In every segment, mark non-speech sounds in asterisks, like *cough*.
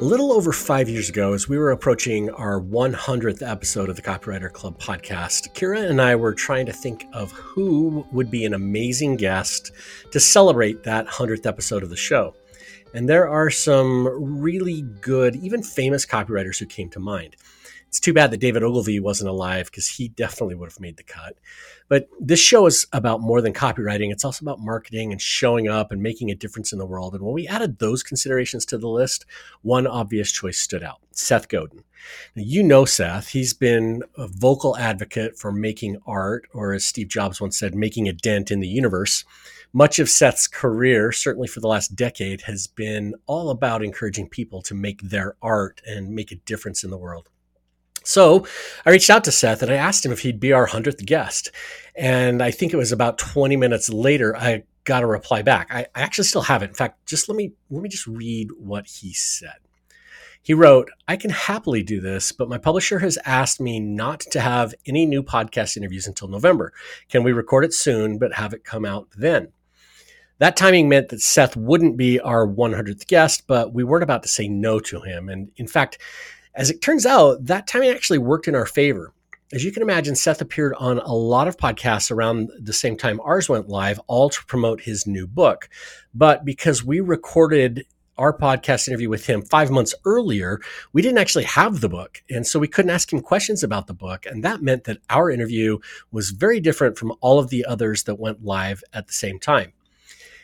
A little over five years ago, as we were approaching our 100th episode of the Copywriter Club podcast, Kira and I were trying to think of who would be an amazing guest to celebrate that 100th episode of the show. And there are some really good, even famous copywriters who came to mind. It's too bad that David Ogilvy wasn't alive because he definitely would have made the cut. But this show is about more than copywriting. It's also about marketing and showing up and making a difference in the world. And when we added those considerations to the list, one obvious choice stood out Seth Godin. Now, you know Seth. He's been a vocal advocate for making art, or as Steve Jobs once said, making a dent in the universe. Much of Seth's career, certainly for the last decade, has been all about encouraging people to make their art and make a difference in the world. So I reached out to Seth and I asked him if he'd be our 100th guest. And I think it was about 20 minutes later, I got a reply back. I, I actually still have it. In fact, just let me let me just read what he said. He wrote, I can happily do this, but my publisher has asked me not to have any new podcast interviews until November. Can we record it soon, but have it come out then? That timing meant that Seth wouldn't be our 100th guest, but we weren't about to say no to him. And in fact, as it turns out, that timing actually worked in our favor. As you can imagine, Seth appeared on a lot of podcasts around the same time ours went live, all to promote his new book. But because we recorded our podcast interview with him five months earlier, we didn't actually have the book. And so we couldn't ask him questions about the book. And that meant that our interview was very different from all of the others that went live at the same time.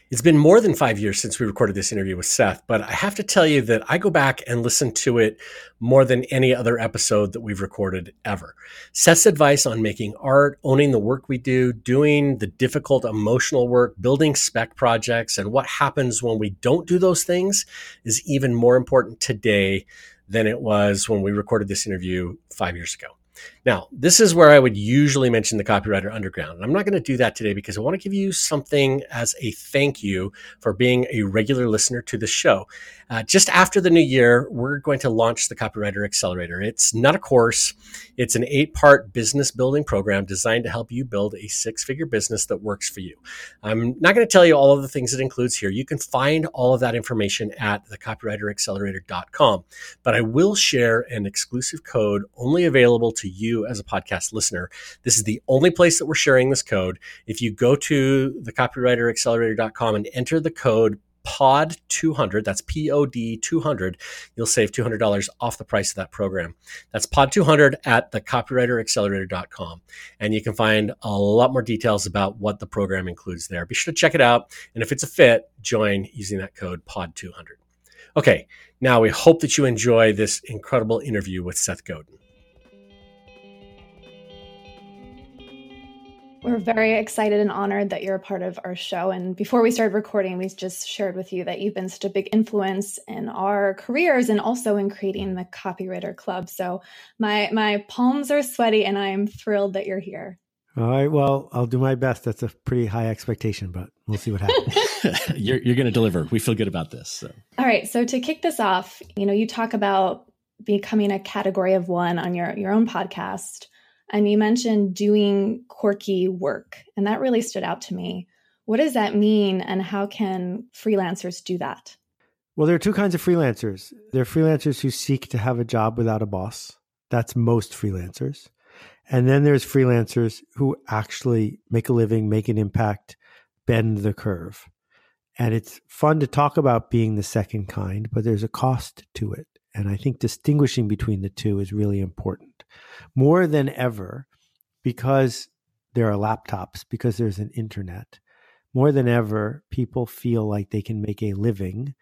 It's been more than five years since we recorded this interview with Seth, but I have to tell you that I go back and listen to it more than any other episode that we've recorded ever. Seth's advice on making art, owning the work we do, doing the difficult emotional work, building spec projects, and what happens when we don't do those things is even more important today than it was when we recorded this interview five years ago. Now, this is where I would usually mention the Copywriter Underground. I'm not going to do that today because I want to give you something as a thank you for being a regular listener to the show. Uh, just after the new year, we're going to launch the Copywriter Accelerator. It's not a course, it's an eight part business building program designed to help you build a six figure business that works for you. I'm not going to tell you all of the things it includes here. You can find all of that information at thecopywriteraccelerator.com, but I will share an exclusive code only available to you as a podcast listener. This is the only place that we're sharing this code. If you go to thecopywriteraccelerator.com and enter the code pod 200 that's pod 200 you'll save $200 off the price of that program. That's pod 200 at the thecopywriteraccelerator.com and you can find a lot more details about what the program includes there. Be sure to check it out and if it's a fit join using that code pod 200 okay now we hope that you enjoy this incredible interview with seth godin We're very excited and honored that you're a part of our show. And before we started recording, we just shared with you that you've been such a big influence in our careers and also in creating the Copywriter Club. So my my palms are sweaty, and I am thrilled that you're here. All right. Well, I'll do my best. That's a pretty high expectation, but we'll see what happens. *laughs* *laughs* you're you're going to deliver. We feel good about this. So. All right. So to kick this off, you know, you talk about becoming a category of one on your your own podcast. And you mentioned doing quirky work, and that really stood out to me. What does that mean, and how can freelancers do that? Well, there are two kinds of freelancers. There are freelancers who seek to have a job without a boss. That's most freelancers. And then there's freelancers who actually make a living, make an impact, bend the curve. And it's fun to talk about being the second kind, but there's a cost to it. And I think distinguishing between the two is really important. More than ever, because there are laptops, because there's an internet, more than ever, people feel like they can make a living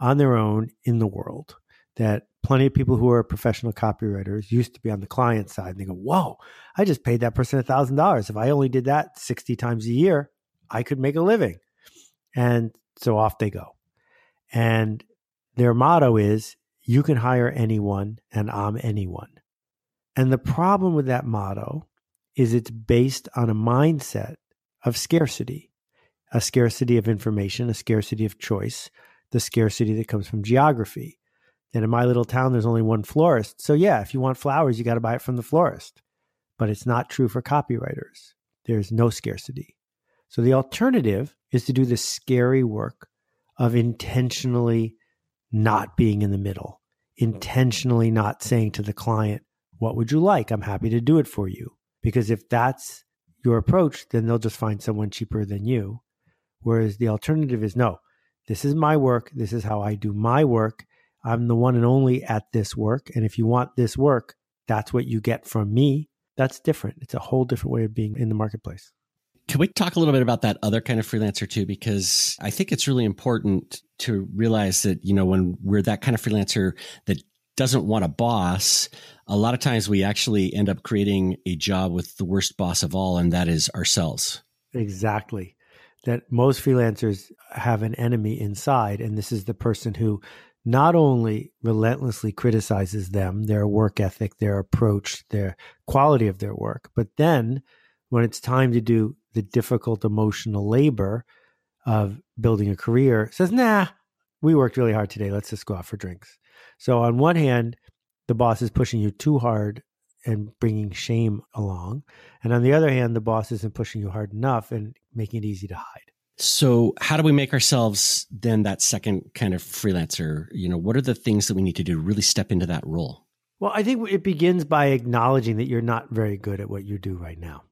on their own in the world. That plenty of people who are professional copywriters used to be on the client side and they go, Whoa, I just paid that person a $1,000. If I only did that 60 times a year, I could make a living. And so off they go. And their motto is you can hire anyone and I'm anyone. And the problem with that motto is it's based on a mindset of scarcity, a scarcity of information, a scarcity of choice, the scarcity that comes from geography. And in my little town, there's only one florist. So, yeah, if you want flowers, you got to buy it from the florist. But it's not true for copywriters. There's no scarcity. So, the alternative is to do the scary work of intentionally not being in the middle, intentionally not saying to the client, What would you like? I'm happy to do it for you. Because if that's your approach, then they'll just find someone cheaper than you. Whereas the alternative is no, this is my work. This is how I do my work. I'm the one and only at this work. And if you want this work, that's what you get from me. That's different. It's a whole different way of being in the marketplace. Can we talk a little bit about that other kind of freelancer too? Because I think it's really important to realize that, you know, when we're that kind of freelancer that doesn't want a boss, a lot of times we actually end up creating a job with the worst boss of all, and that is ourselves. Exactly. That most freelancers have an enemy inside, and this is the person who not only relentlessly criticizes them, their work ethic, their approach, their quality of their work, but then when it's time to do the difficult emotional labor of building a career, says, nah, we worked really hard today. Let's just go out for drinks. So, on one hand, the boss is pushing you too hard and bringing shame along. And on the other hand, the boss isn't pushing you hard enough and making it easy to hide. So, how do we make ourselves then that second kind of freelancer? You know, what are the things that we need to do to really step into that role? Well, I think it begins by acknowledging that you're not very good at what you do right now.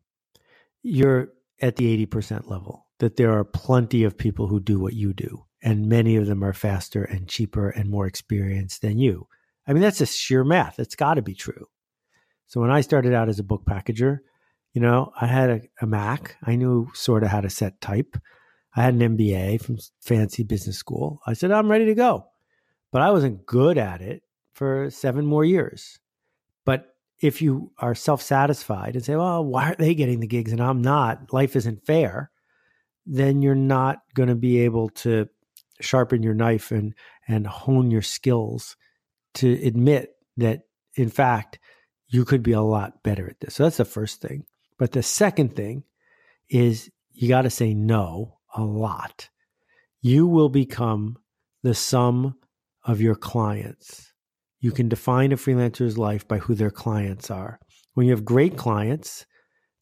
You're at the 80% level, that there are plenty of people who do what you do, and many of them are faster and cheaper and more experienced than you. I mean, that's just sheer math. It's got to be true. So when I started out as a book packager, you know, I had a, a Mac. I knew sort of how to set type. I had an MBA from fancy business school. I said, I'm ready to go. But I wasn't good at it for seven more years. But if you are self satisfied and say, well, why aren't they getting the gigs and I'm not? Life isn't fair. Then you're not going to be able to sharpen your knife and, and hone your skills to admit that, in fact, you could be a lot better at this. So that's the first thing. But the second thing is you got to say no a lot. You will become the sum of your clients. You can define a freelancer's life by who their clients are. When you have great clients,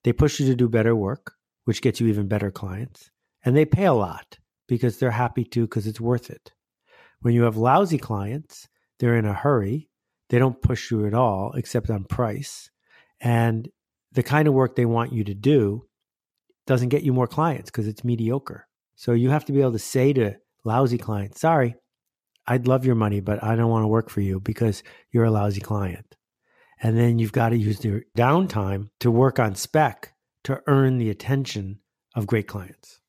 they push you to do better work, which gets you even better clients. And they pay a lot because they're happy to because it's worth it. When you have lousy clients, they're in a hurry. They don't push you at all except on price. And the kind of work they want you to do doesn't get you more clients because it's mediocre. So you have to be able to say to lousy clients, sorry, I'd love your money, but I don't want to work for you because you're a lousy client. And then you've got to use your downtime to work on spec to earn the attention of great clients.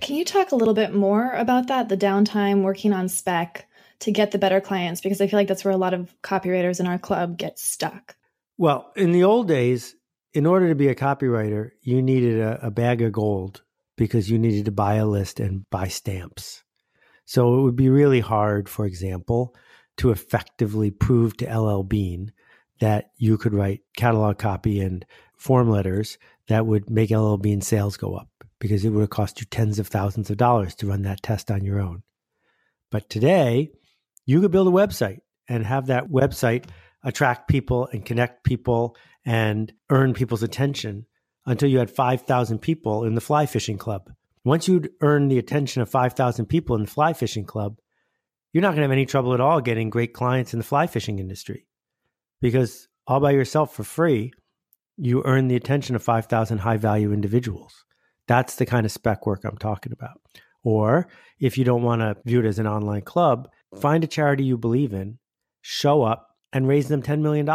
Can you talk a little bit more about that? The downtime working on spec to get the better clients? Because I feel like that's where a lot of copywriters in our club get stuck. Well, in the old days, in order to be a copywriter, you needed a, a bag of gold because you needed to buy a list and buy stamps. So it would be really hard, for example, to effectively prove to LL Bean that you could write catalog copy and form letters that would make LL Bean sales go up because it would have cost you tens of thousands of dollars to run that test on your own. But today, you could build a website and have that website attract people and connect people and earn people's attention until you had 5,000 people in the fly fishing club. Once you'd earn the attention of 5,000 people in the fly fishing club, you're not going to have any trouble at all getting great clients in the fly fishing industry because all by yourself for free, you earn the attention of 5,000 high value individuals. That's the kind of spec work I'm talking about. Or if you don't want to view it as an online club, find a charity you believe in, show up, and raise them $10 million.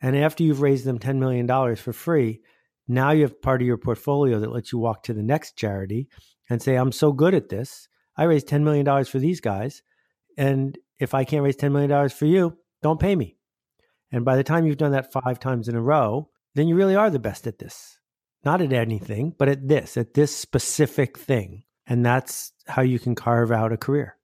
And after you've raised them $10 million for free, now you have part of your portfolio that lets you walk to the next charity and say, I'm so good at this. I raised $10 million for these guys. And if I can't raise $10 million for you, don't pay me. And by the time you've done that five times in a row, then you really are the best at this. Not at anything, but at this, at this specific thing. And that's how you can carve out a career.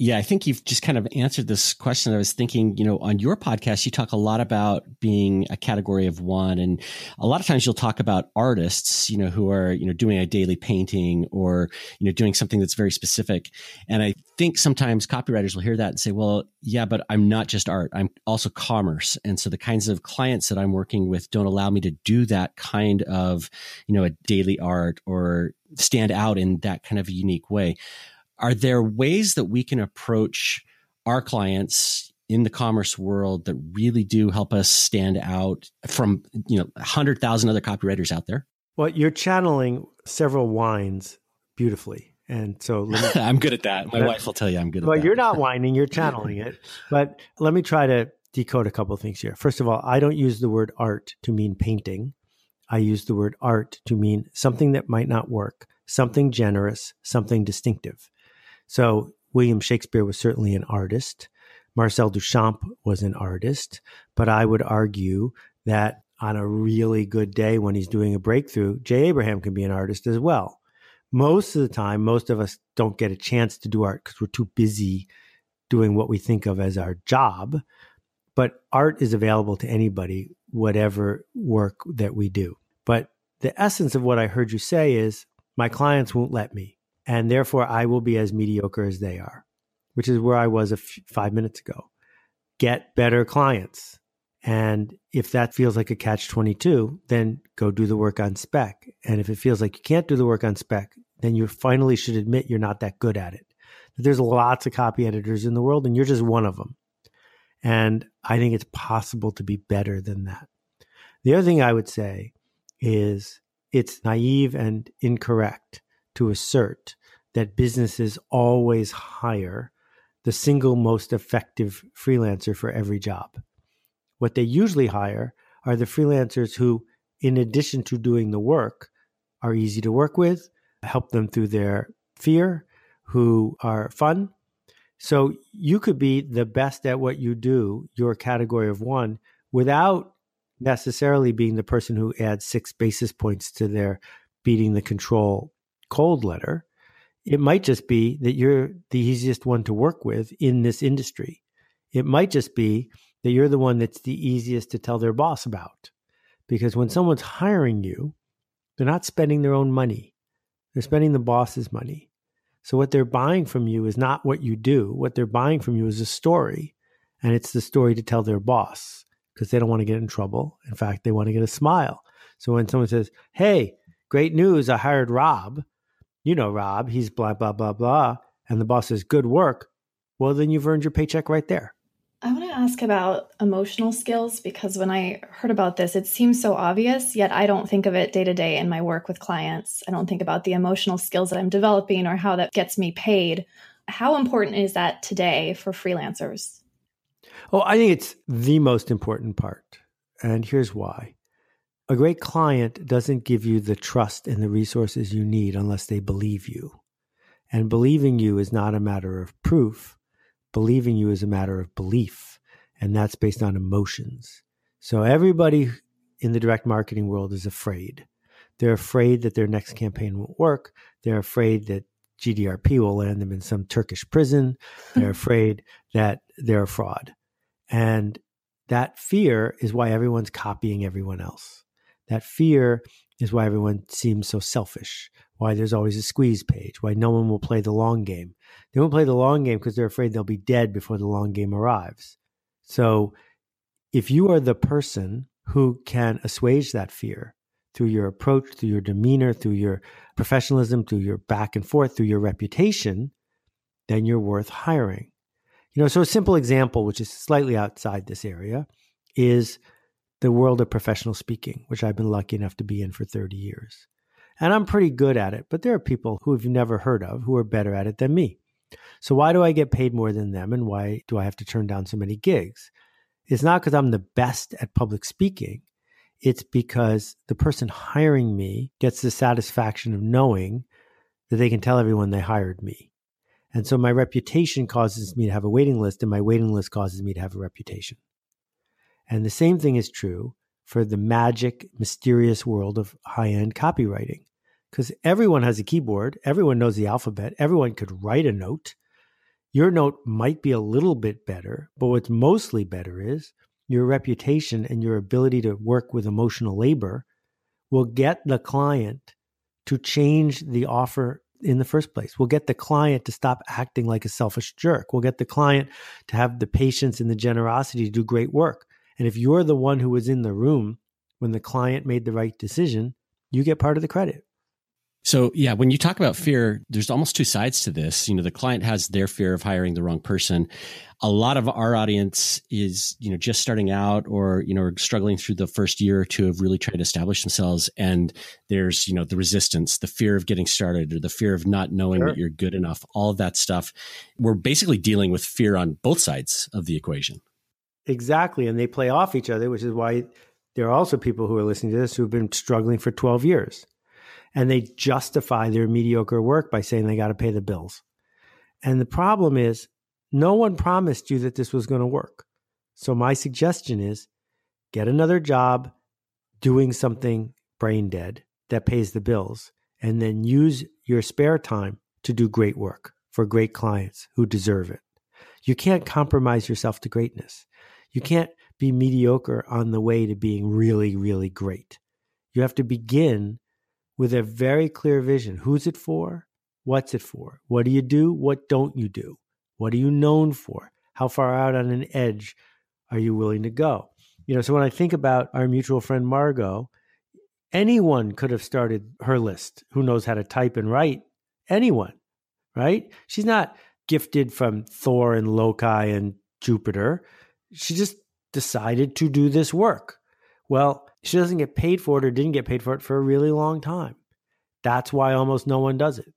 Yeah, I think you've just kind of answered this question. I was thinking, you know, on your podcast, you talk a lot about being a category of one. And a lot of times you'll talk about artists, you know, who are, you know, doing a daily painting or, you know, doing something that's very specific. And I think sometimes copywriters will hear that and say, well, yeah, but I'm not just art. I'm also commerce. And so the kinds of clients that I'm working with don't allow me to do that kind of, you know, a daily art or stand out in that kind of a unique way are there ways that we can approach our clients in the commerce world that really do help us stand out from you know 100,000 other copywriters out there? Well, you're channeling several whines beautifully. And so *laughs* me, I'm good at that. My wife will tell you I'm good well, at that. Well, you're not whining, you're channeling it. But let me try to decode a couple of things here. First of all, I don't use the word art to mean painting. I use the word art to mean something that might not work, something generous, something distinctive. So William Shakespeare was certainly an artist. Marcel Duchamp was an artist, but I would argue that on a really good day when he's doing a breakthrough, Jay Abraham can be an artist as well. Most of the time, most of us don't get a chance to do art because we're too busy doing what we think of as our job. But art is available to anybody, whatever work that we do. But the essence of what I heard you say is my clients won't let me, and therefore I will be as mediocre as they are, which is where I was a f- five minutes ago. Get better clients. And if that feels like a catch 22, then go do the work on spec. And if it feels like you can't do the work on spec, then you finally should admit you're not that good at it. There's lots of copy editors in the world, and you're just one of them. And I think it's possible to be better than that. The other thing I would say is it's naive and incorrect to assert that businesses always hire the single most effective freelancer for every job. What they usually hire are the freelancers who, in addition to doing the work, are easy to work with, help them through their fear, who are fun. So you could be the best at what you do, your category of one, without necessarily being the person who adds six basis points to their beating the control cold letter. It might just be that you're the easiest one to work with in this industry. It might just be that you're the one that's the easiest to tell their boss about. Because when someone's hiring you, they're not spending their own money, they're spending the boss's money. So what they're buying from you is not what you do. What they're buying from you is a story, and it's the story to tell their boss because they don't want to get in trouble. In fact, they want to get a smile. So when someone says, "Hey, great news! I hired Rob," you know Rob, he's blah blah blah blah, and the boss says, "Good work," well then you've earned your paycheck right there. I want to ask about emotional skills because when I heard about this, it seems so obvious, yet I don't think of it day to day in my work with clients. I don't think about the emotional skills that I'm developing or how that gets me paid. How important is that today for freelancers? Oh, I think it's the most important part. And here's why. A great client doesn't give you the trust and the resources you need unless they believe you. And believing you is not a matter of proof believing you is a matter of belief, and that's based on emotions. So everybody in the direct marketing world is afraid. They're afraid that their next campaign won't work. They're afraid that GDPR will land them in some Turkish prison. *laughs* They're afraid that they're a fraud. And that fear is why everyone's copying everyone else. That fear is why everyone seems so selfish, why there's always a squeeze page, why no one will play the long game. They won't play the long game because they're afraid they'll be dead before the long game arrives. So if you are the person who can assuage that fear through your approach, through your demeanor, through your professionalism, through your back and forth, through your reputation, then you're worth hiring. You know, so a simple example, which is slightly outside this area, is the world of professional speaking, which I've been lucky enough to be in for 30 years. And I'm pretty good at it, but there are people who have never heard of who are better at it than me. So why do I get paid more than them and why do I have to turn down so many gigs? It's not because I'm the best at public speaking. It's because the person hiring me gets the satisfaction of knowing that they can tell everyone they hired me. And so my reputation causes me to have a waiting list, and my waiting list causes me to have a reputation. And the same thing is true for the magic, mysterious world of high end copywriting. Because everyone has a keyboard, everyone knows the alphabet, everyone could write a note. Your note might be a little bit better, but what's mostly better is your reputation and your ability to work with emotional labor will get the client to change the offer in the first place. We'll get the client to stop acting like a selfish jerk. We'll get the client to have the patience and the generosity to do great work. And if you're the one who was in the room when the client made the right decision, you get part of the credit. So, yeah, when you talk about fear, there's almost two sides to this. You know, the client has their fear of hiring the wrong person. A lot of our audience is, you know, just starting out or, you know, struggling through the first year or two of really trying to establish themselves. And there's, you know, the resistance, the fear of getting started or the fear of not knowing sure. that you're good enough, all of that stuff. We're basically dealing with fear on both sides of the equation. Exactly. And they play off each other, which is why there are also people who are listening to this who've been struggling for 12 years and they justify their mediocre work by saying they got to pay the bills. And the problem is, no one promised you that this was going to work. So, my suggestion is get another job doing something brain dead that pays the bills, and then use your spare time to do great work for great clients who deserve it. You can't compromise yourself to greatness. You can't be mediocre on the way to being really, really great. You have to begin with a very clear vision. Who's it for? What's it for? What do you do? What don't you do? What are you known for? How far out on an edge are you willing to go? You know, so when I think about our mutual friend Margot, anyone could have started her list. Who knows how to type and write? Anyone, right? She's not gifted from Thor and Loki and Jupiter. She just decided to do this work. Well, she doesn't get paid for it or didn't get paid for it for a really long time. That's why almost no one does it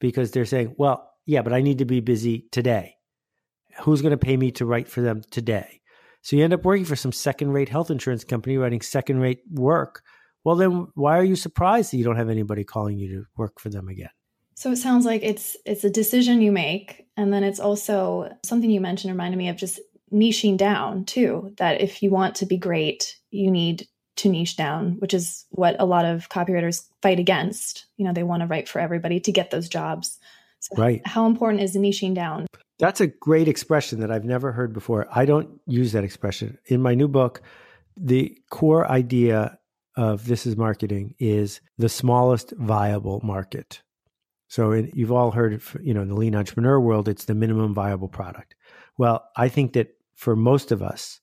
because they're saying, well, yeah, but I need to be busy today. Who's going to pay me to write for them today? So you end up working for some second rate health insurance company writing second rate work. Well, then why are you surprised that you don't have anybody calling you to work for them again? So it sounds like it's it's a decision you make and then it's also something you mentioned reminded me of just niching down too that if you want to be great, you need to niche down, which is what a lot of copywriters fight against. You know, they want to write for everybody to get those jobs. So right. How important is niching down? That's a great expression that I've never heard before. I don't use that expression. In my new book, the core idea of this is marketing is the smallest viable market. So in, you've all heard, you know, in the lean entrepreneur world, it's the minimum viable product. Well, I think that for most of us,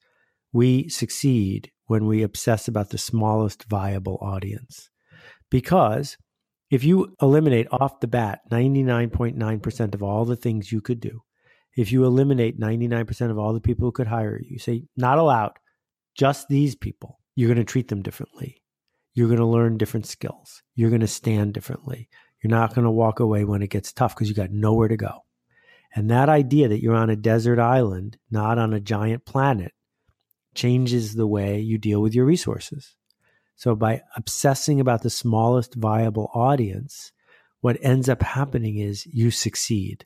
we succeed when we obsess about the smallest viable audience. Because if you eliminate off the bat 99.9% of all the things you could do, if you eliminate 99% of all the people who could hire you, say, not allowed, just these people, you're going to treat them differently. You're going to learn different skills. You're going to stand differently. You're not going to walk away when it gets tough because you got nowhere to go. And that idea that you're on a desert island, not on a giant planet, changes the way you deal with your resources. So by obsessing about the smallest viable audience, what ends up happening is you succeed.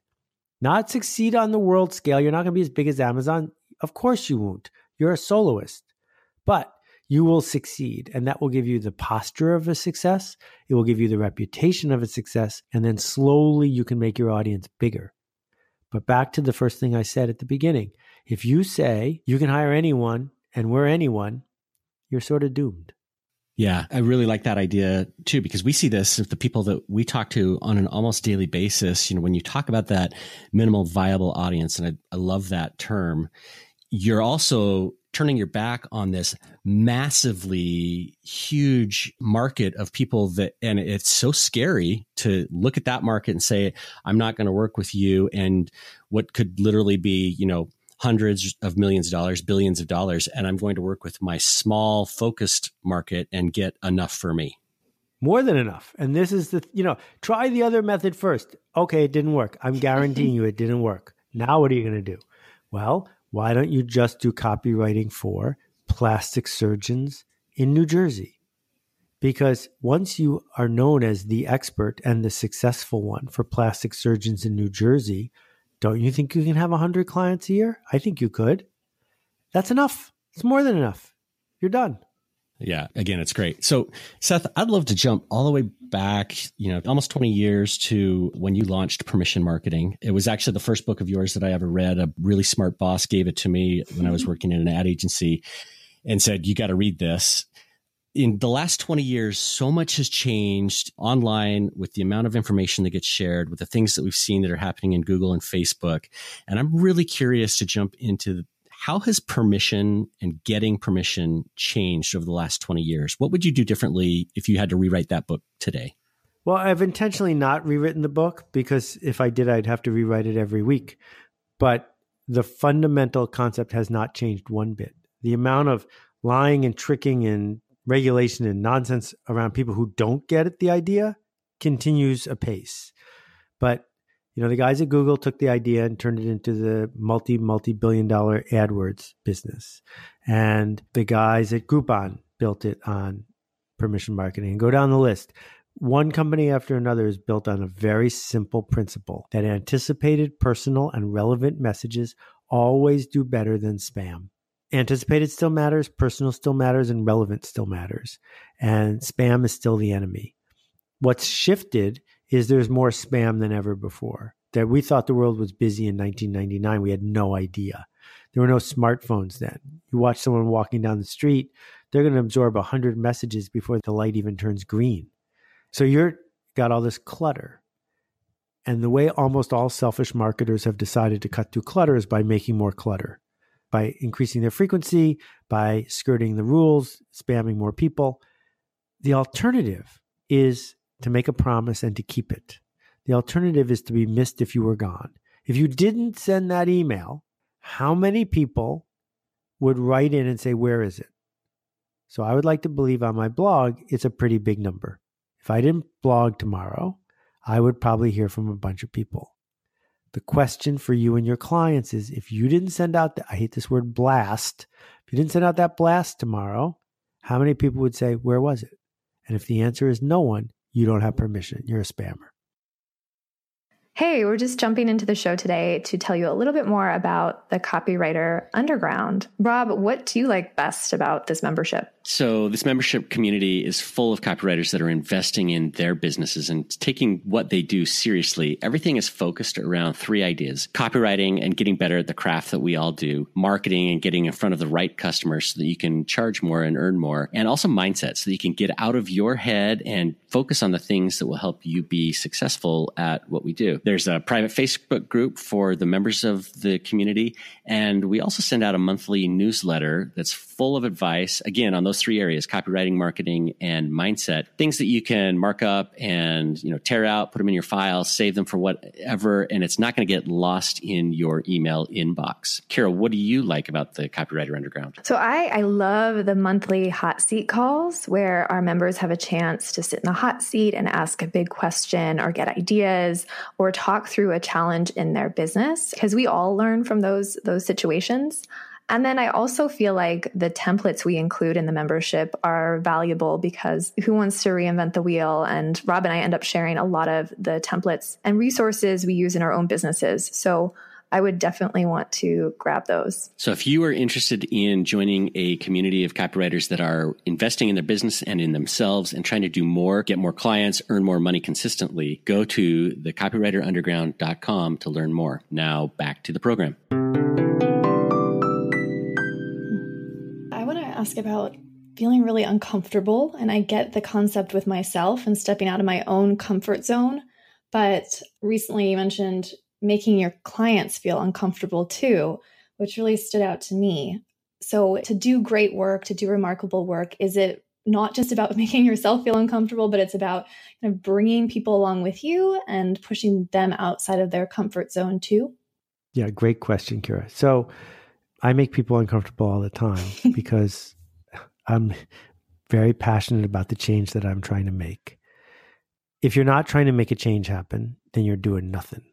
Not succeed on the world scale. You're not going to be as big as Amazon. Of course you won't. You're a soloist. But you will succeed. And that will give you the posture of a success. It will give you the reputation of a success. And then slowly you can make your audience bigger. But back to the first thing I said at the beginning if you say you can hire anyone and we're anyone, you're sort of doomed. Yeah, I really like that idea too, because we see this with the people that we talk to on an almost daily basis. You know, when you talk about that minimal viable audience, and I, I love that term, you're also turning your back on this massively huge market of people that, and it's so scary to look at that market and say, I'm not going to work with you. And what could literally be, you know, hundreds of millions of dollars, billions of dollars, and I'm going to work with my small focused market and get enough for me. More than enough. And this is the, you know, try the other method first. Okay, it didn't work. I'm guaranteeing *laughs* you it didn't work. Now what are you going to do? Well, why don't you just do copywriting for plastic surgeons in New Jersey? Because once you are known as the expert and the successful one for plastic surgeons in New Jersey, don't you think you can have 100 clients a year? I think you could. That's enough. It's more than enough. You're done. Yeah, again, it's great. So, Seth, I'd love to jump all the way back, you know, almost 20 years to when you launched Permission Marketing. It was actually the first book of yours that I ever read. A really smart boss gave it to me when I was mm-hmm. working in an ad agency and said, You got to read this in the last 20 years, so much has changed online with the amount of information that gets shared, with the things that we've seen that are happening in Google and Facebook. And I'm really curious to jump into how has permission and getting permission changed over the last 20 years? What would you do differently if you had to rewrite that book today? Well, I've intentionally not rewritten the book because if I did, I'd have to rewrite it every week. But the fundamental concept has not changed one bit. The amount of lying and tricking and regulation and nonsense around people who don't get it, the idea continues apace. But you know, the guys at Google took the idea and turned it into the multi multi billion dollar AdWords business, and the guys at Groupon built it on permission marketing. And go down the list. One company after another is built on a very simple principle that anticipated, personal, and relevant messages always do better than spam. Anticipated still matters, personal still matters, and relevant still matters. And spam is still the enemy. What's shifted is there's more spam than ever before. That we thought the world was busy in 1999. We had no idea. There were no smartphones then. You watch someone walking down the street, they're going to absorb 100 messages before the light even turns green. So you're got all this clutter. And the way almost all selfish marketers have decided to cut through clutter is by making more clutter, by increasing their frequency, by skirting the rules, spamming more people. The alternative is to make a promise and to keep it. The alternative is to be missed if you were gone. If you didn't send that email, how many people would write in and say, Where is it? So I would like to believe on my blog, it's a pretty big number. If I didn't blog tomorrow, I would probably hear from a bunch of people. The question for you and your clients is if you didn't send out, the, I hate this word blast, if you didn't send out that blast tomorrow, how many people would say, Where was it? And if the answer is no one, you don't have permission. You're a spammer. Hey, we're just jumping into the show today to tell you a little bit more about the Copywriter Underground. Rob, what do you like best about this membership? So, this membership community is full of copywriters that are investing in their businesses and taking what they do seriously. Everything is focused around three ideas copywriting and getting better at the craft that we all do, marketing and getting in front of the right customers so that you can charge more and earn more, and also mindset so that you can get out of your head and focus on the things that will help you be successful at what we do. There's a private Facebook group for the members of the community, and we also send out a monthly newsletter that's full of advice, again, on those three areas copywriting marketing and mindset. Things that you can mark up and you know tear out put them in your file save them for whatever and it's not going to get lost in your email inbox. Kira what do you like about the copywriter underground? So i i love the monthly hot seat calls where our members have a chance to sit in the hot seat and ask a big question or get ideas or talk through a challenge in their business because we all learn from those those situations and then I also feel like the templates we include in the membership are valuable because who wants to reinvent the wheel? And Rob and I end up sharing a lot of the templates and resources we use in our own businesses. So I would definitely want to grab those. So, if you are interested in joining a community of copywriters that are investing in their business and in themselves and trying to do more, get more clients, earn more money consistently, go to thecopywriterunderground.com to learn more. Now, back to the program. I want to ask about feeling really uncomfortable. And I get the concept with myself and stepping out of my own comfort zone. But recently you mentioned making your clients feel uncomfortable too, which really stood out to me. So, to do great work, to do remarkable work, is it not just about *laughs* making yourself feel uncomfortable, but it's about kind of bringing people along with you and pushing them outside of their comfort zone too? Yeah, great question, Kira. So, I make people uncomfortable all the time *laughs* because I'm very passionate about the change that I'm trying to make. If you're not trying to make a change happen, then you're doing nothing.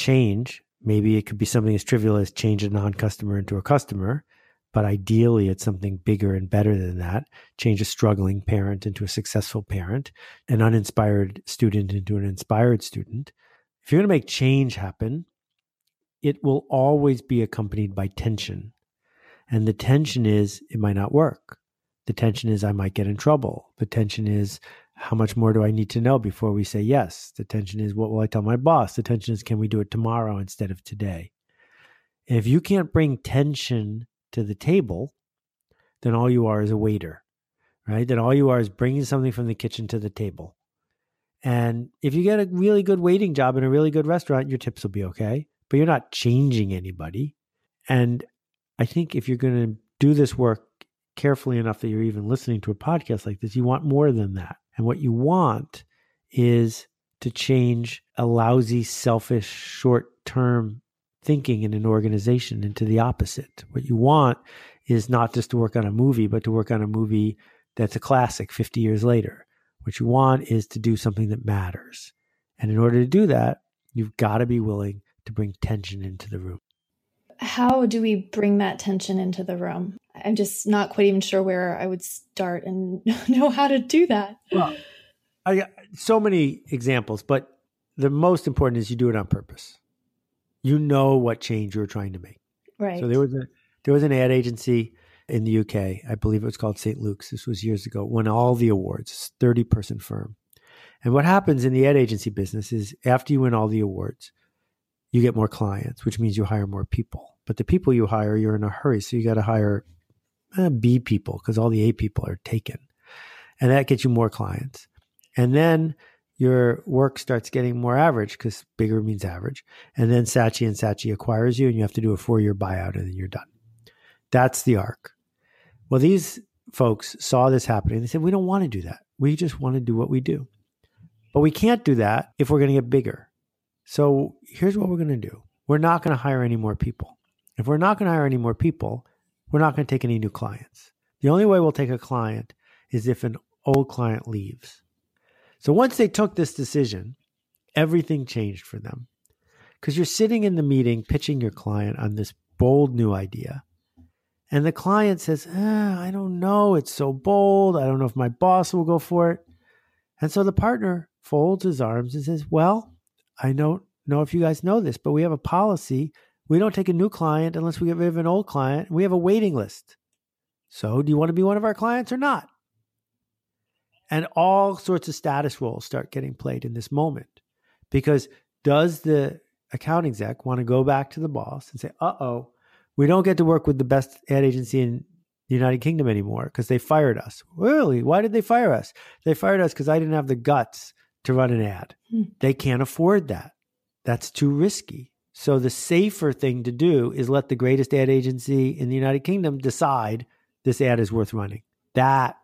Change, maybe it could be something as trivial as change a non customer into a customer, but ideally it's something bigger and better than that. Change a struggling parent into a successful parent, an uninspired student into an inspired student. If you're going to make change happen, it will always be accompanied by tension. And the tension is it might not work. The tension is I might get in trouble. The tension is how much more do I need to know before we say yes? The tension is what will I tell my boss? The tension is can we do it tomorrow instead of today? And if you can't bring tension to the table, then all you are is a waiter, right? Then all you are is bringing something from the kitchen to the table. And if you get a really good waiting job in a really good restaurant, your tips will be okay but you're not changing anybody. And I think if you're going to do this work carefully enough that you're even listening to a podcast like this, you want more than that. And what you want is to change a lousy, selfish, short term thinking in an organization into the opposite. What you want is not just to work on a movie, but to work on a movie that's a classic 50 years later. What you want is to do something that matters. And in order to do that, you've got to be willing to bring tension into the room. How do we bring that tension into the room? I'm just not quite even sure where I would start and *laughs* know how to do that. Well, I got so many examples, but the most important is you do it on purpose. You know what change you're trying to make. Right. So there was a there was an ad agency in the UK. I believe it was called St. Luke's. This was years ago. Won all the awards. Thirty person firm. And what happens in the ad agency business is after you win all the awards, you get more clients, which means you hire more people. But the people you hire, you're in a hurry, so you got to hire uh, B people because all the A people are taken, and that gets you more clients. And then your work starts getting more average because bigger means average. And then Saatchi and Saatchi acquires you and you have to do a four year buyout and then you're done. That's the arc. Well, these folks saw this happening. They said, we don't want to do that. We just want to do what we do. But we can't do that if we're going to get bigger. So here's what we're going to do we're not going to hire any more people. If we're not going to hire any more people, we're not going to take any new clients. The only way we'll take a client is if an old client leaves. So once they took this decision, everything changed for them. Because you're sitting in the meeting pitching your client on this bold new idea. And the client says, ah, I don't know. It's so bold. I don't know if my boss will go for it. And so the partner folds his arms and says, Well, I don't know if you guys know this, but we have a policy. We don't take a new client unless we get rid of an old client. We have a waiting list. So, do you want to be one of our clients or not? And all sorts of status roles start getting played in this moment. Because does the account exec want to go back to the boss and say, uh oh, we don't get to work with the best ad agency in the United Kingdom anymore because they fired us? Really? Why did they fire us? They fired us because I didn't have the guts to run an ad. Hmm. They can't afford that. That's too risky. So the safer thing to do is let the greatest ad agency in the United Kingdom decide this ad is worth running. That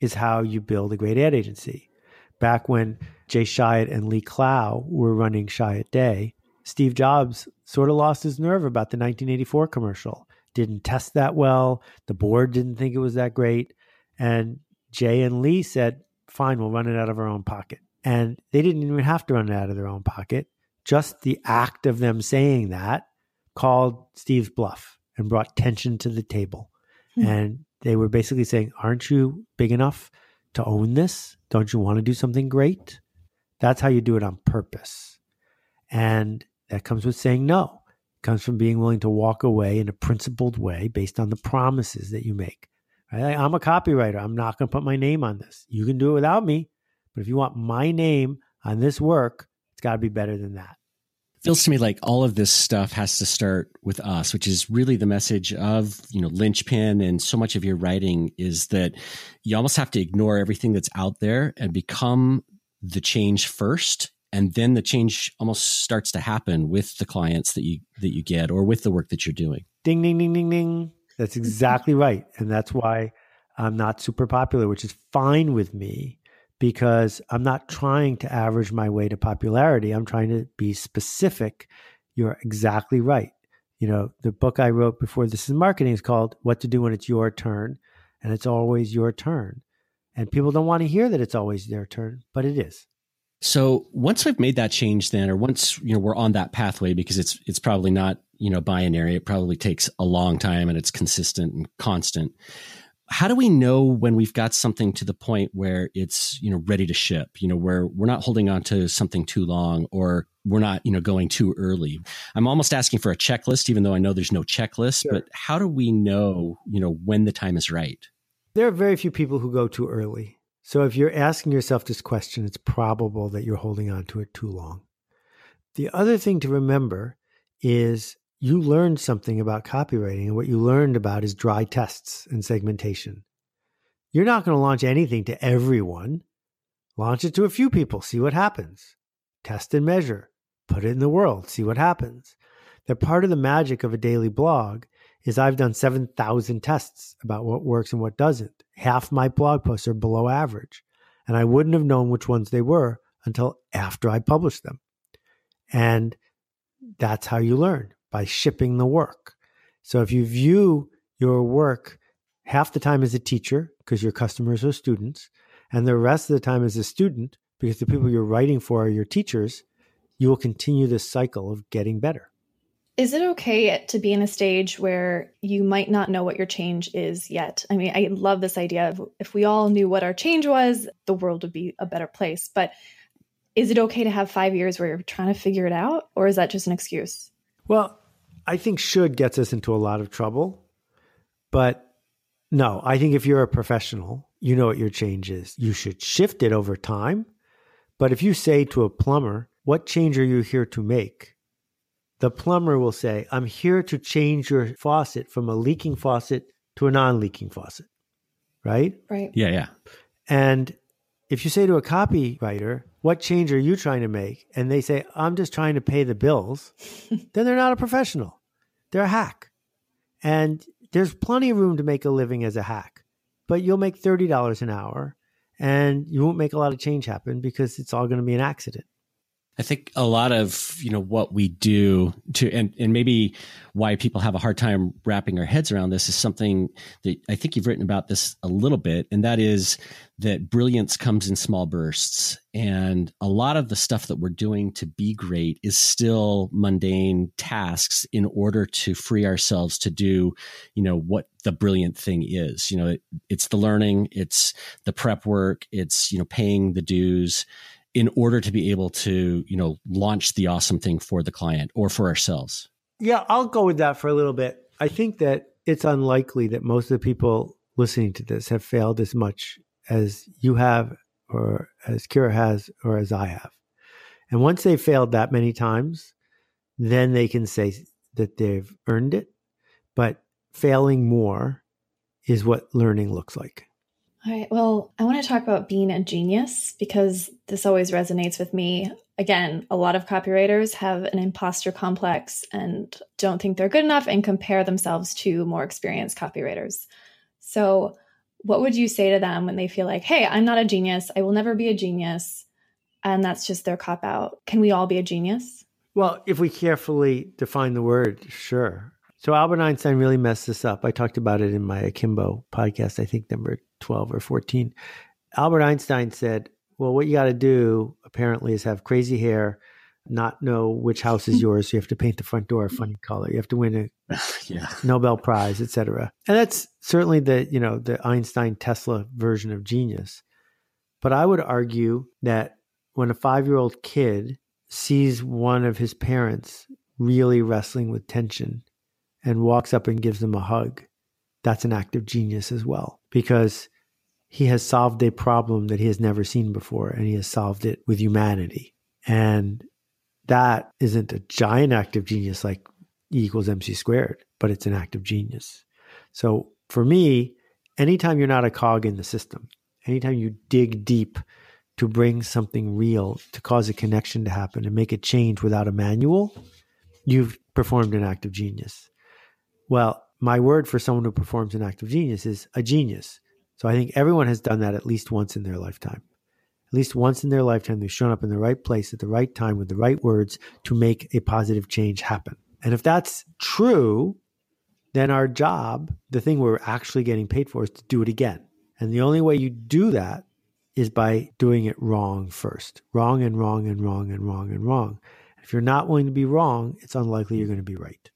is how you build a great ad agency. Back when Jay Chiat and Lee Clow were running Chiat Day, Steve Jobs sort of lost his nerve about the 1984 commercial. Didn't test that well. The board didn't think it was that great. And Jay and Lee said, fine, we'll run it out of our own pocket. And they didn't even have to run it out of their own pocket. Just the act of them saying that called Steve's bluff and brought tension to the table. Hmm. And they were basically saying, Aren't you big enough to own this? Don't you want to do something great? That's how you do it on purpose. And that comes with saying no. It comes from being willing to walk away in a principled way based on the promises that you make. Right? I'm a copywriter. I'm not going to put my name on this. You can do it without me. But if you want my name on this work, it's got to be better than that feels to me like all of this stuff has to start with us, which is really the message of, you know, linchpin and so much of your writing is that you almost have to ignore everything that's out there and become the change first. And then the change almost starts to happen with the clients that you that you get or with the work that you're doing. Ding ding ding ding ding. That's exactly right. And that's why I'm not super popular, which is fine with me because I'm not trying to average my way to popularity. I'm trying to be specific. You're exactly right. You know, the book I wrote before this is marketing is called What to Do When It's Your Turn, and it's always your turn. And people don't want to hear that it's always their turn, but it is. So once I've made that change then or once you know we're on that pathway because it's it's probably not, you know, binary, it probably takes a long time and it's consistent and constant how do we know when we've got something to the point where it's you know ready to ship? You know where we're not holding on to something too long or we're not you know going too early. I'm almost asking for a checklist even though i know there's no checklist sure. but how do we know you know when the time is right? There are very few people who go too early. So if you're asking yourself this question it's probable that you're holding on to it too long. The other thing to remember is you learned something about copywriting, and what you learned about is dry tests and segmentation. You're not going to launch anything to everyone. Launch it to a few people, see what happens. Test and measure, put it in the world, see what happens. That part of the magic of a daily blog is I've done 7,000 tests about what works and what doesn't. Half my blog posts are below average, and I wouldn't have known which ones they were until after I published them. And that's how you learn by shipping the work. So if you view your work half the time as a teacher, because your customers are students, and the rest of the time as a student, because the people you're writing for are your teachers, you will continue this cycle of getting better. Is it okay to be in a stage where you might not know what your change is yet? I mean, I love this idea of if we all knew what our change was, the world would be a better place. But is it okay to have five years where you're trying to figure it out, or is that just an excuse? Well, I think should gets us into a lot of trouble. But no, I think if you're a professional, you know what your change is. You should shift it over time. But if you say to a plumber, what change are you here to make? The plumber will say, I'm here to change your faucet from a leaking faucet to a non leaking faucet. Right? Right. Yeah, yeah. And if you say to a copywriter, what change are you trying to make? And they say, I'm just trying to pay the bills, *laughs* then they're not a professional. They're a hack. And there's plenty of room to make a living as a hack, but you'll make $30 an hour and you won't make a lot of change happen because it's all going to be an accident. I think a lot of you know what we do to and and maybe why people have a hard time wrapping their heads around this is something that I think you've written about this a little bit and that is that brilliance comes in small bursts. And a lot of the stuff that we're doing to be great is still mundane tasks in order to free ourselves to do you know what the brilliant thing is. You know it, it's the learning it's the prep work it's you know paying the dues in order to be able to, you know, launch the awesome thing for the client or for ourselves? Yeah, I'll go with that for a little bit. I think that it's unlikely that most of the people listening to this have failed as much as you have or as Kira has or as I have. And once they've failed that many times, then they can say that they've earned it. But failing more is what learning looks like. All right. Well, I want to talk about being a genius because this always resonates with me. Again, a lot of copywriters have an imposter complex and don't think they're good enough and compare themselves to more experienced copywriters. So, what would you say to them when they feel like, hey, I'm not a genius. I will never be a genius. And that's just their cop out. Can we all be a genius? Well, if we carefully define the word, sure. So Albert Einstein really messed this up. I talked about it in my Akimbo podcast, I think number 12 or 14. Albert Einstein said, Well, what you got to do apparently is have crazy hair, not know which house is *laughs* yours. So you have to paint the front door a funny color. You have to win a *laughs* yeah. Nobel Prize, etc. And that's certainly the, you know, the Einstein Tesla version of genius. But I would argue that when a five year old kid sees one of his parents really wrestling with tension and walks up and gives them a hug, that's an act of genius as well because he has solved a problem that he has never seen before and he has solved it with humanity. And that isn't a giant act of genius like E equals MC squared, but it's an act of genius. So for me, anytime you're not a cog in the system, anytime you dig deep to bring something real, to cause a connection to happen and make a change without a manual, you've performed an act of genius. Well, my word for someone who performs an act of genius is a genius. So I think everyone has done that at least once in their lifetime. At least once in their lifetime, they've shown up in the right place at the right time with the right words to make a positive change happen. And if that's true, then our job, the thing we're actually getting paid for, is to do it again. And the only way you do that is by doing it wrong first. Wrong and wrong and wrong and wrong and wrong. If you're not willing to be wrong, it's unlikely you're going to be right.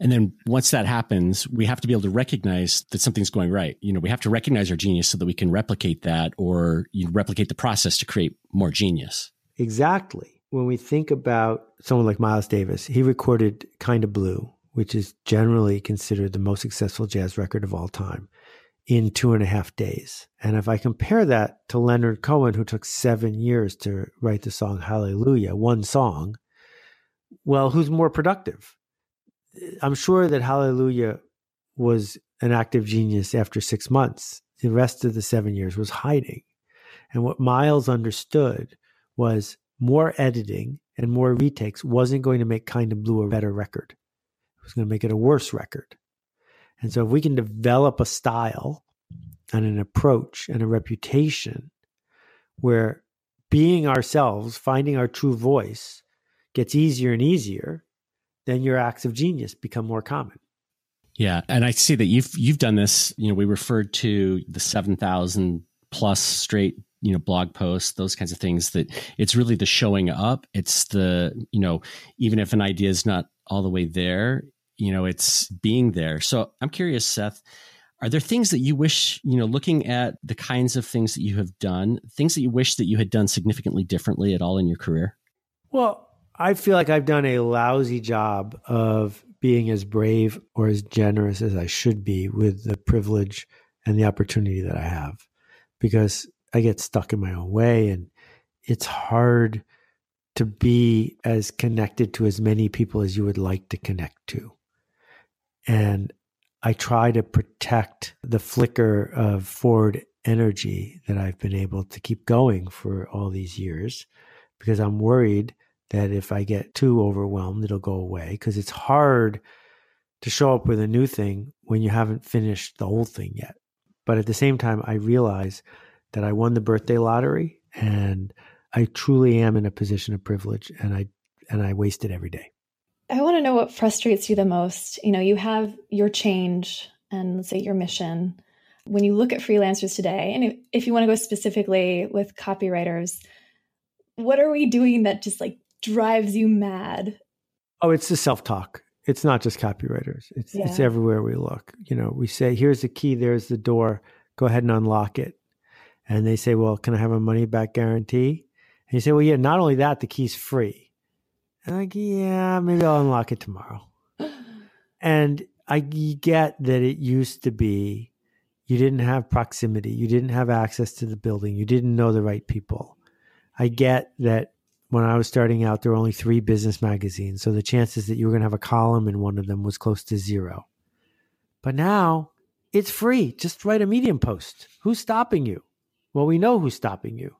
And then once that happens, we have to be able to recognize that something's going right. You know, we have to recognize our genius so that we can replicate that or you replicate the process to create more genius. Exactly. When we think about someone like Miles Davis, he recorded Kind of Blue, which is generally considered the most successful jazz record of all time, in two and a half days. And if I compare that to Leonard Cohen, who took seven years to write the song Hallelujah, one song, well, who's more productive? I'm sure that Hallelujah was an active genius after six months. The rest of the seven years was hiding. And what Miles understood was more editing and more retakes wasn't going to make Kind of Blue a better record. It was going to make it a worse record. And so if we can develop a style and an approach and a reputation where being ourselves, finding our true voice gets easier and easier, then your acts of genius become more common. Yeah, and I see that you've you've done this. You know, we referred to the seven thousand plus straight you know blog posts those kinds of things that it's really the showing up it's the you know even if an idea is not all the way there you know it's being there so i'm curious seth are there things that you wish you know looking at the kinds of things that you have done things that you wish that you had done significantly differently at all in your career well i feel like i've done a lousy job of being as brave or as generous as i should be with the privilege and the opportunity that i have because I get stuck in my own way and it's hard to be as connected to as many people as you would like to connect to. And I try to protect the flicker of forward energy that I've been able to keep going for all these years because I'm worried that if I get too overwhelmed, it'll go away because it's hard to show up with a new thing when you haven't finished the old thing yet. But at the same time, I realize that I won the birthday lottery and I truly am in a position of privilege and I and I waste it every day. I want to know what frustrates you the most. You know, you have your change and say your mission. When you look at freelancers today, and if you want to go specifically with copywriters, what are we doing that just like drives you mad? Oh, it's the self-talk. It's not just copywriters. It's yeah. it's everywhere we look. You know, we say, here's the key, there's the door, go ahead and unlock it and they say, "Well, can I have a money back guarantee?" And you say, "Well, yeah. Not only that, the key's free." And I'm like, "Yeah, maybe I'll unlock it tomorrow." and I get that it used to be you didn't have proximity, you didn't have access to the building, you didn't know the right people. I get that when I was starting out, there were only three business magazines, so the chances that you were going to have a column in one of them was close to zero. But now it's free. Just write a Medium post. Who's stopping you? Well, we know who's stopping you.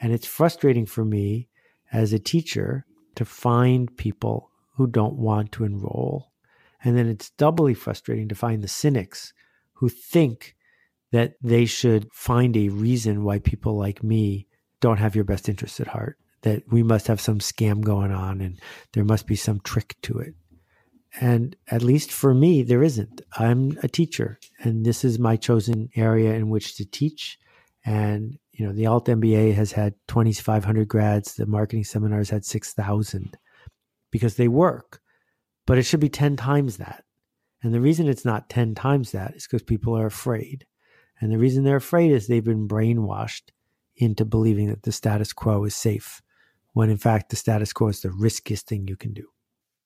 And it's frustrating for me as a teacher to find people who don't want to enroll. And then it's doubly frustrating to find the cynics who think that they should find a reason why people like me don't have your best interests at heart, that we must have some scam going on and there must be some trick to it. And at least for me, there isn't. I'm a teacher, and this is my chosen area in which to teach. And you know, the Alt MBA has had 2,500 grads. The marketing seminars had 6,000 because they work, but it should be 10 times that. And the reason it's not 10 times that is because people are afraid. And the reason they're afraid is they've been brainwashed into believing that the status quo is safe, when in fact, the status quo is the riskiest thing you can do.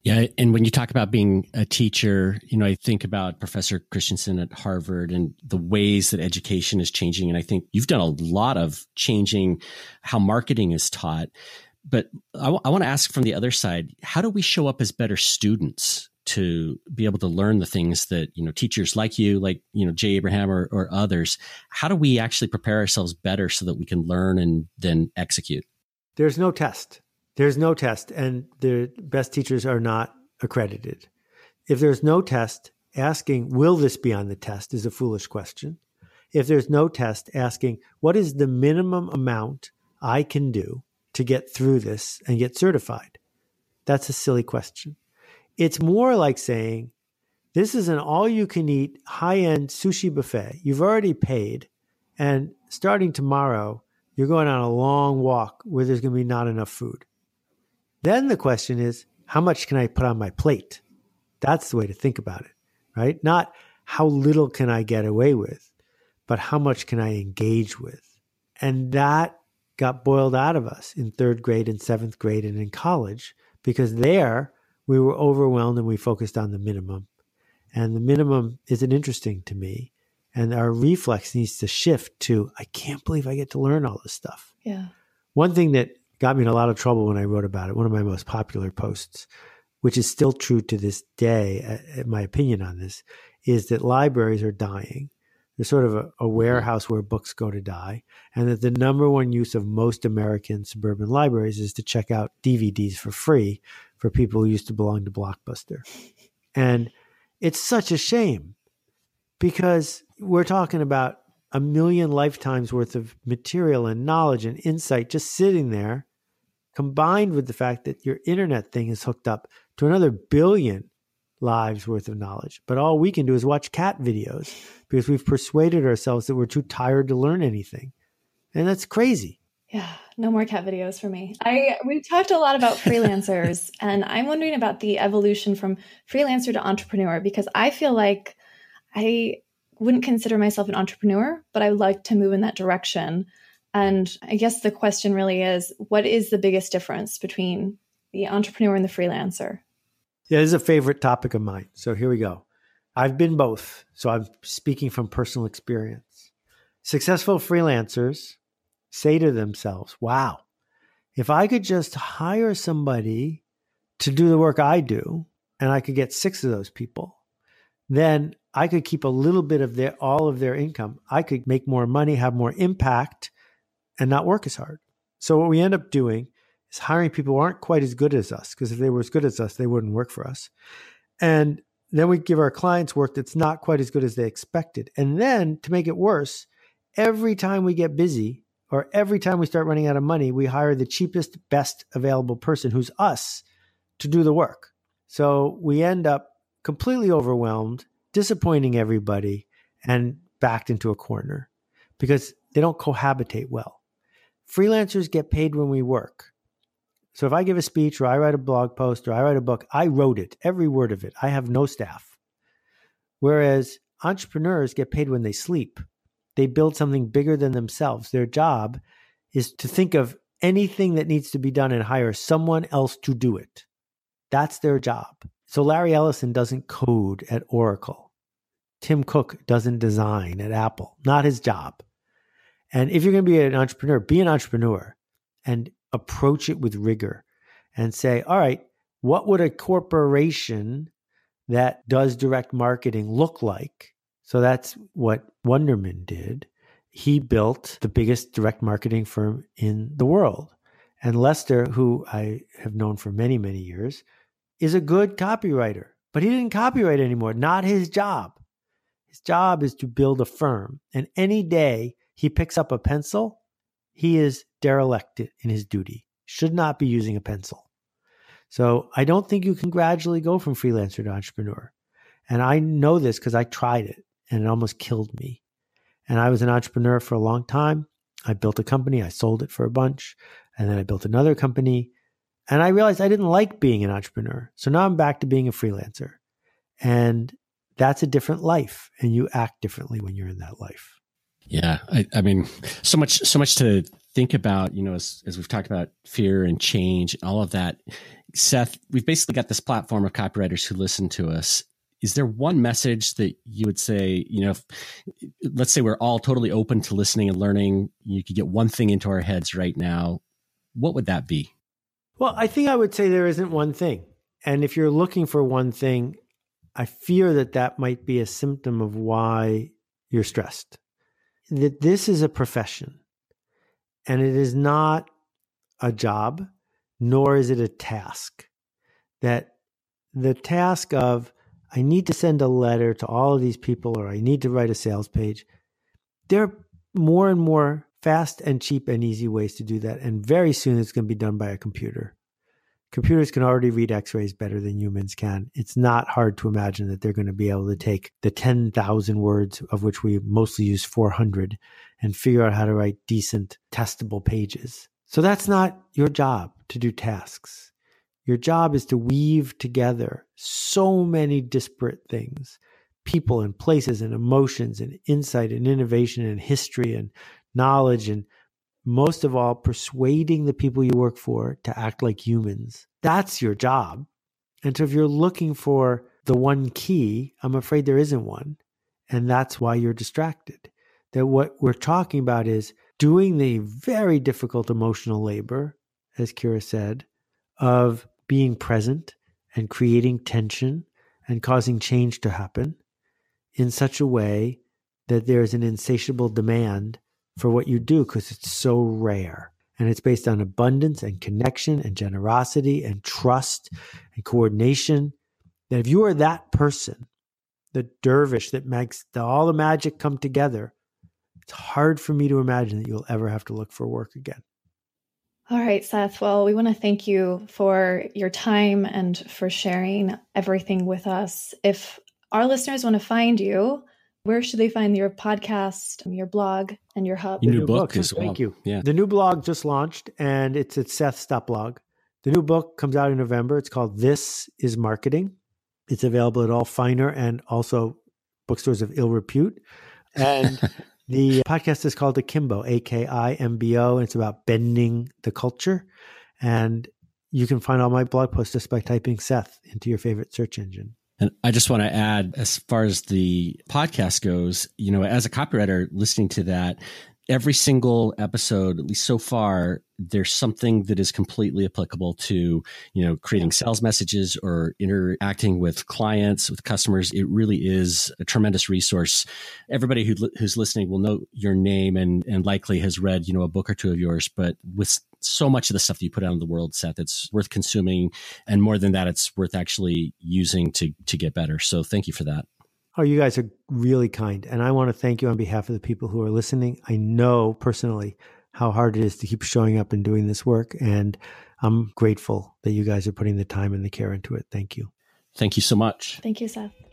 Yeah, and when you talk about being a teacher, you know, I think about Professor Christensen at Harvard and the ways that education is changing. And I think you've done a lot of changing how marketing is taught. But I, w- I want to ask from the other side, how do we show up as better students to be able to learn the things that, you know, teachers like you, like, you know, Jay Abraham or, or others, how do we actually prepare ourselves better so that we can learn and then execute? There's no test there's no test, and the best teachers are not accredited. If there's no test, asking, will this be on the test, is a foolish question. If there's no test, asking, what is the minimum amount I can do to get through this and get certified? That's a silly question. It's more like saying, this is an all you can eat high end sushi buffet. You've already paid. And starting tomorrow, you're going on a long walk where there's going to be not enough food. Then the question is, how much can I put on my plate? That's the way to think about it, right? Not how little can I get away with, but how much can I engage with? And that got boiled out of us in third grade and seventh grade and in college because there we were overwhelmed and we focused on the minimum. And the minimum isn't interesting to me. And our reflex needs to shift to, I can't believe I get to learn all this stuff. Yeah. One thing that got me in a lot of trouble when I wrote about it. One of my most popular posts, which is still true to this day, uh, my opinion on this, is that libraries are dying. They're sort of a, a mm-hmm. warehouse where books go to die, and that the number one use of most American suburban libraries is to check out DVDs for free for people who used to belong to Blockbuster. *laughs* And it's such a shame because we're talking about a million lifetimes worth of material and knowledge and insight just sitting there, combined with the fact that your internet thing is hooked up to another billion lives worth of knowledge. But all we can do is watch cat videos because we've persuaded ourselves that we're too tired to learn anything. And that's crazy. Yeah, no more cat videos for me. I we've talked a lot about freelancers *laughs* and I'm wondering about the evolution from freelancer to entrepreneur because I feel like I wouldn't consider myself an entrepreneur, but I would like to move in that direction. And I guess the question really is what is the biggest difference between the entrepreneur and the freelancer? Yeah, this is a favorite topic of mine. So here we go. I've been both. So I'm speaking from personal experience. Successful freelancers say to themselves, wow, if I could just hire somebody to do the work I do, and I could get six of those people, then I could keep a little bit of their all of their income. I could make more money, have more impact, and not work as hard. So what we end up doing is hiring people who aren't quite as good as us, because if they were as good as us, they wouldn't work for us. And then we give our clients work that's not quite as good as they expected. And then to make it worse, every time we get busy, or every time we start running out of money, we hire the cheapest, best available person who's us to do the work. So we end up completely overwhelmed, disappointing everybody, and backed into a corner because they don't cohabitate well. Freelancers get paid when we work. So if I give a speech or I write a blog post or I write a book, I wrote it, every word of it. I have no staff. Whereas entrepreneurs get paid when they sleep they build something bigger than themselves. Their job is to think of anything that needs to be done and hire someone else to do it. That's their job. So Larry Ellison doesn't code at Oracle. Tim Cook doesn't design at Apple. Not his job. And if you're going to be an entrepreneur, be an entrepreneur and approach it with rigor and say, all right, what would a corporation that does direct marketing look like? So that's what Wunderman did. He built the biggest direct marketing firm in the world. And Lester, who I have known for many, many years, is a good copywriter, but he didn't copyright anymore. Not his job. His job is to build a firm. And any day he picks up a pencil, he is derelict in his duty, should not be using a pencil. So I don't think you can gradually go from freelancer to entrepreneur. And I know this because I tried it and it almost killed me. And I was an entrepreneur for a long time. I built a company, I sold it for a bunch, and then I built another company. And I realized I didn't like being an entrepreneur. So now I'm back to being a freelancer. And that's a different life. And you act differently when you're in that life. Yeah. I, I mean, so much, so much to think about, you know, as, as we've talked about fear and change and all of that. Seth, we've basically got this platform of copywriters who listen to us is there one message that you would say you know if, let's say we're all totally open to listening and learning you could get one thing into our heads right now what would that be well i think i would say there isn't one thing and if you're looking for one thing i fear that that might be a symptom of why you're stressed that this is a profession and it is not a job nor is it a task that the task of I need to send a letter to all of these people or I need to write a sales page. There are more and more fast and cheap and easy ways to do that. And very soon it's going to be done by a computer. Computers can already read x rays better than humans can. It's not hard to imagine that they're going to be able to take the 10,000 words, of which we mostly use 400, and figure out how to write decent, testable pages. So that's not your job to do tasks. Your job is to weave together so many disparate things people and places and emotions and insight and innovation and history and knowledge and most of all persuading the people you work for to act like humans. That's your job. And so if you're looking for the one key i'm afraid there isn't one. And that's why you're distracted. That what we're talking about is doing the very difficult emotional labor as kira said of being present and creating tension and causing change to happen in such a way that there's an insatiable demand for what you do because it's so rare. And it's based on abundance and connection and generosity and trust and coordination. That if you are that person, the dervish that makes the, all the magic come together, It's hard for me to imagine that you'll ever have to look for work again. All right, Seth. Well, we want to thank you for your time and for sharing everything with us. If our listeners want to find you, where should they find your podcast, your blog, and your hub? Your new, new book, book as well. Thank you. Yeah. The new blog just launched and it's at seths.blog. The new book comes out in November. It's called This is Marketing. It's available at all finer and also bookstores of ill repute. And *laughs* the podcast is called Akimbo, A K I M B O. It's about bending the culture. And you can find all my blog posts just by typing Seth into your favorite search engine. And I just want to add, as far as the podcast goes, you know, as a copywriter listening to that, every single episode, at least so far, there's something that is completely applicable to, you know, creating sales messages or interacting with clients, with customers. It really is a tremendous resource. Everybody who, who's listening will know your name and, and likely has read, you know, a book or two of yours, but with so much of the stuff that you put out in the world, Seth, it's worth consuming. And more than that, it's worth actually using to, to get better. So thank you for that. Oh, you guys are really kind. And I want to thank you on behalf of the people who are listening. I know personally how hard it is to keep showing up and doing this work. And I'm grateful that you guys are putting the time and the care into it. Thank you. Thank you so much. Thank you, Seth.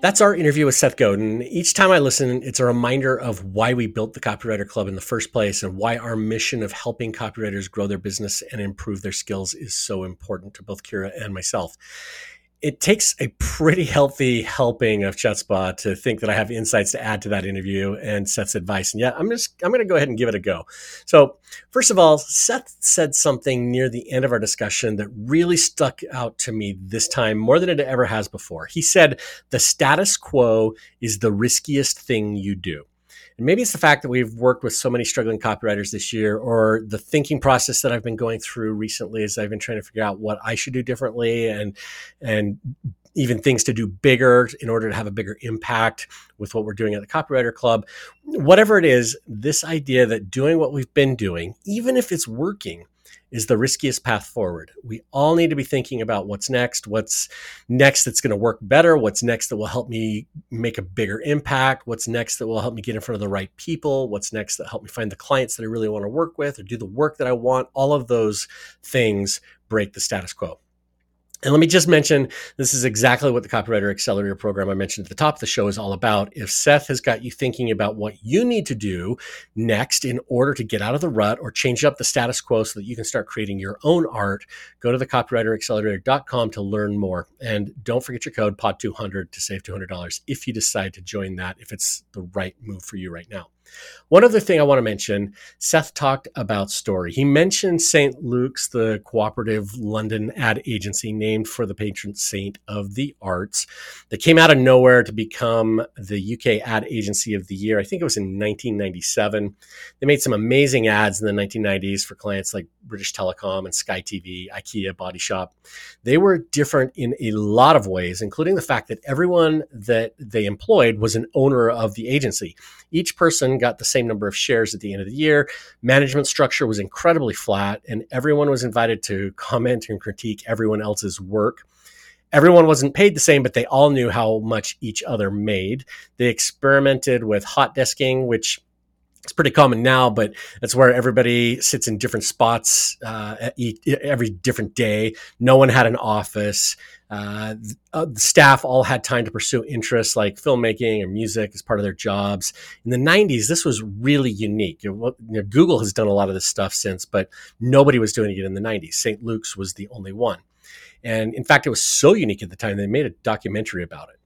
That's our interview with Seth Godin. Each time I listen, it's a reminder of why we built the Copywriter Club in the first place and why our mission of helping copywriters grow their business and improve their skills is so important to both Kira and myself it takes a pretty healthy helping of Chutzpah to think that I have insights to add to that interview and Seth's advice. And yeah, I'm just I'm going to go ahead and give it a go. So first of all, Seth said something near the end of our discussion that really stuck out to me this time more than it ever has before. He said, "The status quo is the riskiest thing you do." And maybe it's the fact that we've worked with so many struggling copywriters this year, or the thinking process that I've been going through recently as I've been trying to figure out what I should do differently and and even things to do bigger in order to have a bigger impact with what we're doing at the Copywriter Club. Whatever it is, this idea that doing what we've been doing, even if it's working, is the riskiest path forward. We all need to be thinking about what's next, what's next that's going to work better, what's next that will help me make a bigger impact, what's next that will help me get in front of the right people, what's next that help me find the clients that I really want to work with or do the work that I want. All of those things break the status quo. And let me just mention this is exactly what the Copywriter Accelerator program I mentioned at the top of the show is all about. If Seth has got you thinking about what you need to do next in order to get out of the rut or change up the status quo so that you can start creating your own art, go to the copywriteraccelerator.com to learn more. And don't forget your code POD200 to save $200 if you decide to join that, if it's the right move for you right now. One other thing I want to mention Seth talked about story. He mentioned St. Luke's, the cooperative London ad agency named for the patron saint of the arts, that came out of nowhere to become the UK ad agency of the year. I think it was in 1997. They made some amazing ads in the 1990s for clients like British Telecom and Sky TV, IKEA, Body Shop. They were different in a lot of ways, including the fact that everyone that they employed was an owner of the agency. Each person got the same number of shares at the end of the year. Management structure was incredibly flat, and everyone was invited to comment and critique everyone else's work. Everyone wasn't paid the same, but they all knew how much each other made. They experimented with hot desking, which it's pretty common now, but that's where everybody sits in different spots uh, every different day. No one had an office. Uh, uh, the staff all had time to pursue interests like filmmaking or music as part of their jobs. In the 90s, this was really unique. You know, Google has done a lot of this stuff since, but nobody was doing it in the 90s. St. Luke's was the only one. And in fact, it was so unique at the time, they made a documentary about it.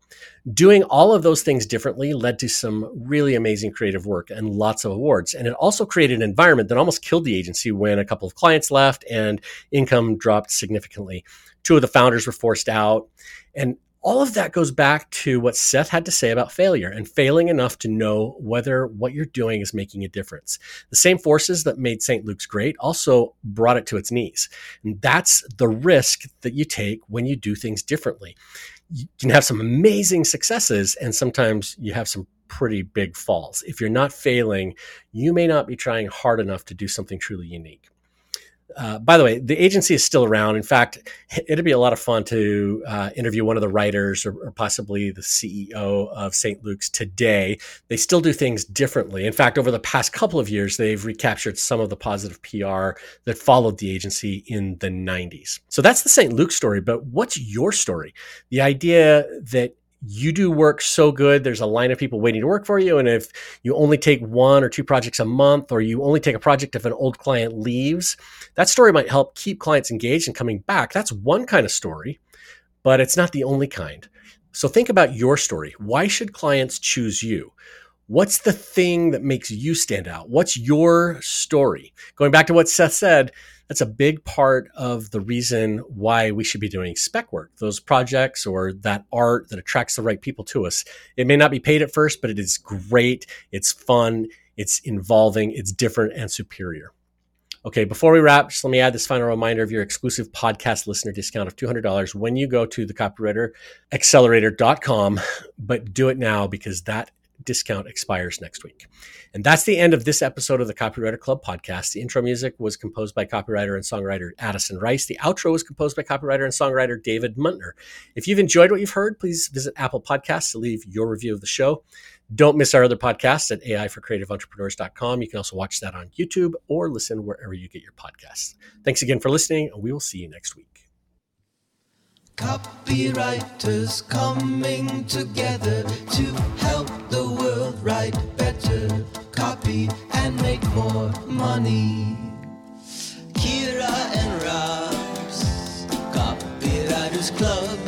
Doing all of those things differently led to some really amazing creative work and lots of awards. And it also created an environment that almost killed the agency when a couple of clients left and income dropped significantly. Two of the founders were forced out. And all of that goes back to what Seth had to say about failure and failing enough to know whether what you're doing is making a difference. The same forces that made St. Luke's great also brought it to its knees. And that's the risk that you take when you do things differently. You can have some amazing successes, and sometimes you have some pretty big falls. If you're not failing, you may not be trying hard enough to do something truly unique Uh, by the way, the agency is still around. In fact, it'd be a lot of fun to uh, interview one of the writers or, or, possibly the CEO of St. Luke's today. They still do things differently. In fact, over the past couple of years, they've recaptured some of the positive PR that followed the agency in the 90s. So that's the St. Luke story. But what's your story? The idea that you do work so good there's a line of people waiting to work for you and if you only take one or two projects a month or you only take a project if an old client leaves that story might help keep clients engaged and coming back. That's one kind of story but it's not the only kind. So think about your story. Why should clients choose you what's the thing that makes you stand out what's your story going back to what seth said that's a big part of the reason why we should be doing spec work, those projects or that art that attracts the right people to us. It may not be paid at first, but it is great. It's fun. It's involving. It's different and superior. Okay, before we wrap, just let me add this final reminder of your exclusive podcast listener discount of $200 when you go to the copywriteraccelerator.com, but do it now because that discount expires next week. And that's the end of this episode of the Copywriter Club podcast. The intro music was composed by copywriter and songwriter Addison Rice. The outro was composed by copywriter and songwriter David Muntner. If you've enjoyed what you've heard, please visit Apple Podcasts to leave your review of the show. Don't miss our other podcasts at AIforCreativeEntrepreneurs.com. You can also watch that on YouTube or listen wherever you get your podcasts. Thanks again for listening, and we will see you next week. Copywriters coming together to help the world write better copy and make more money. Kira and Rob's Copywriters Club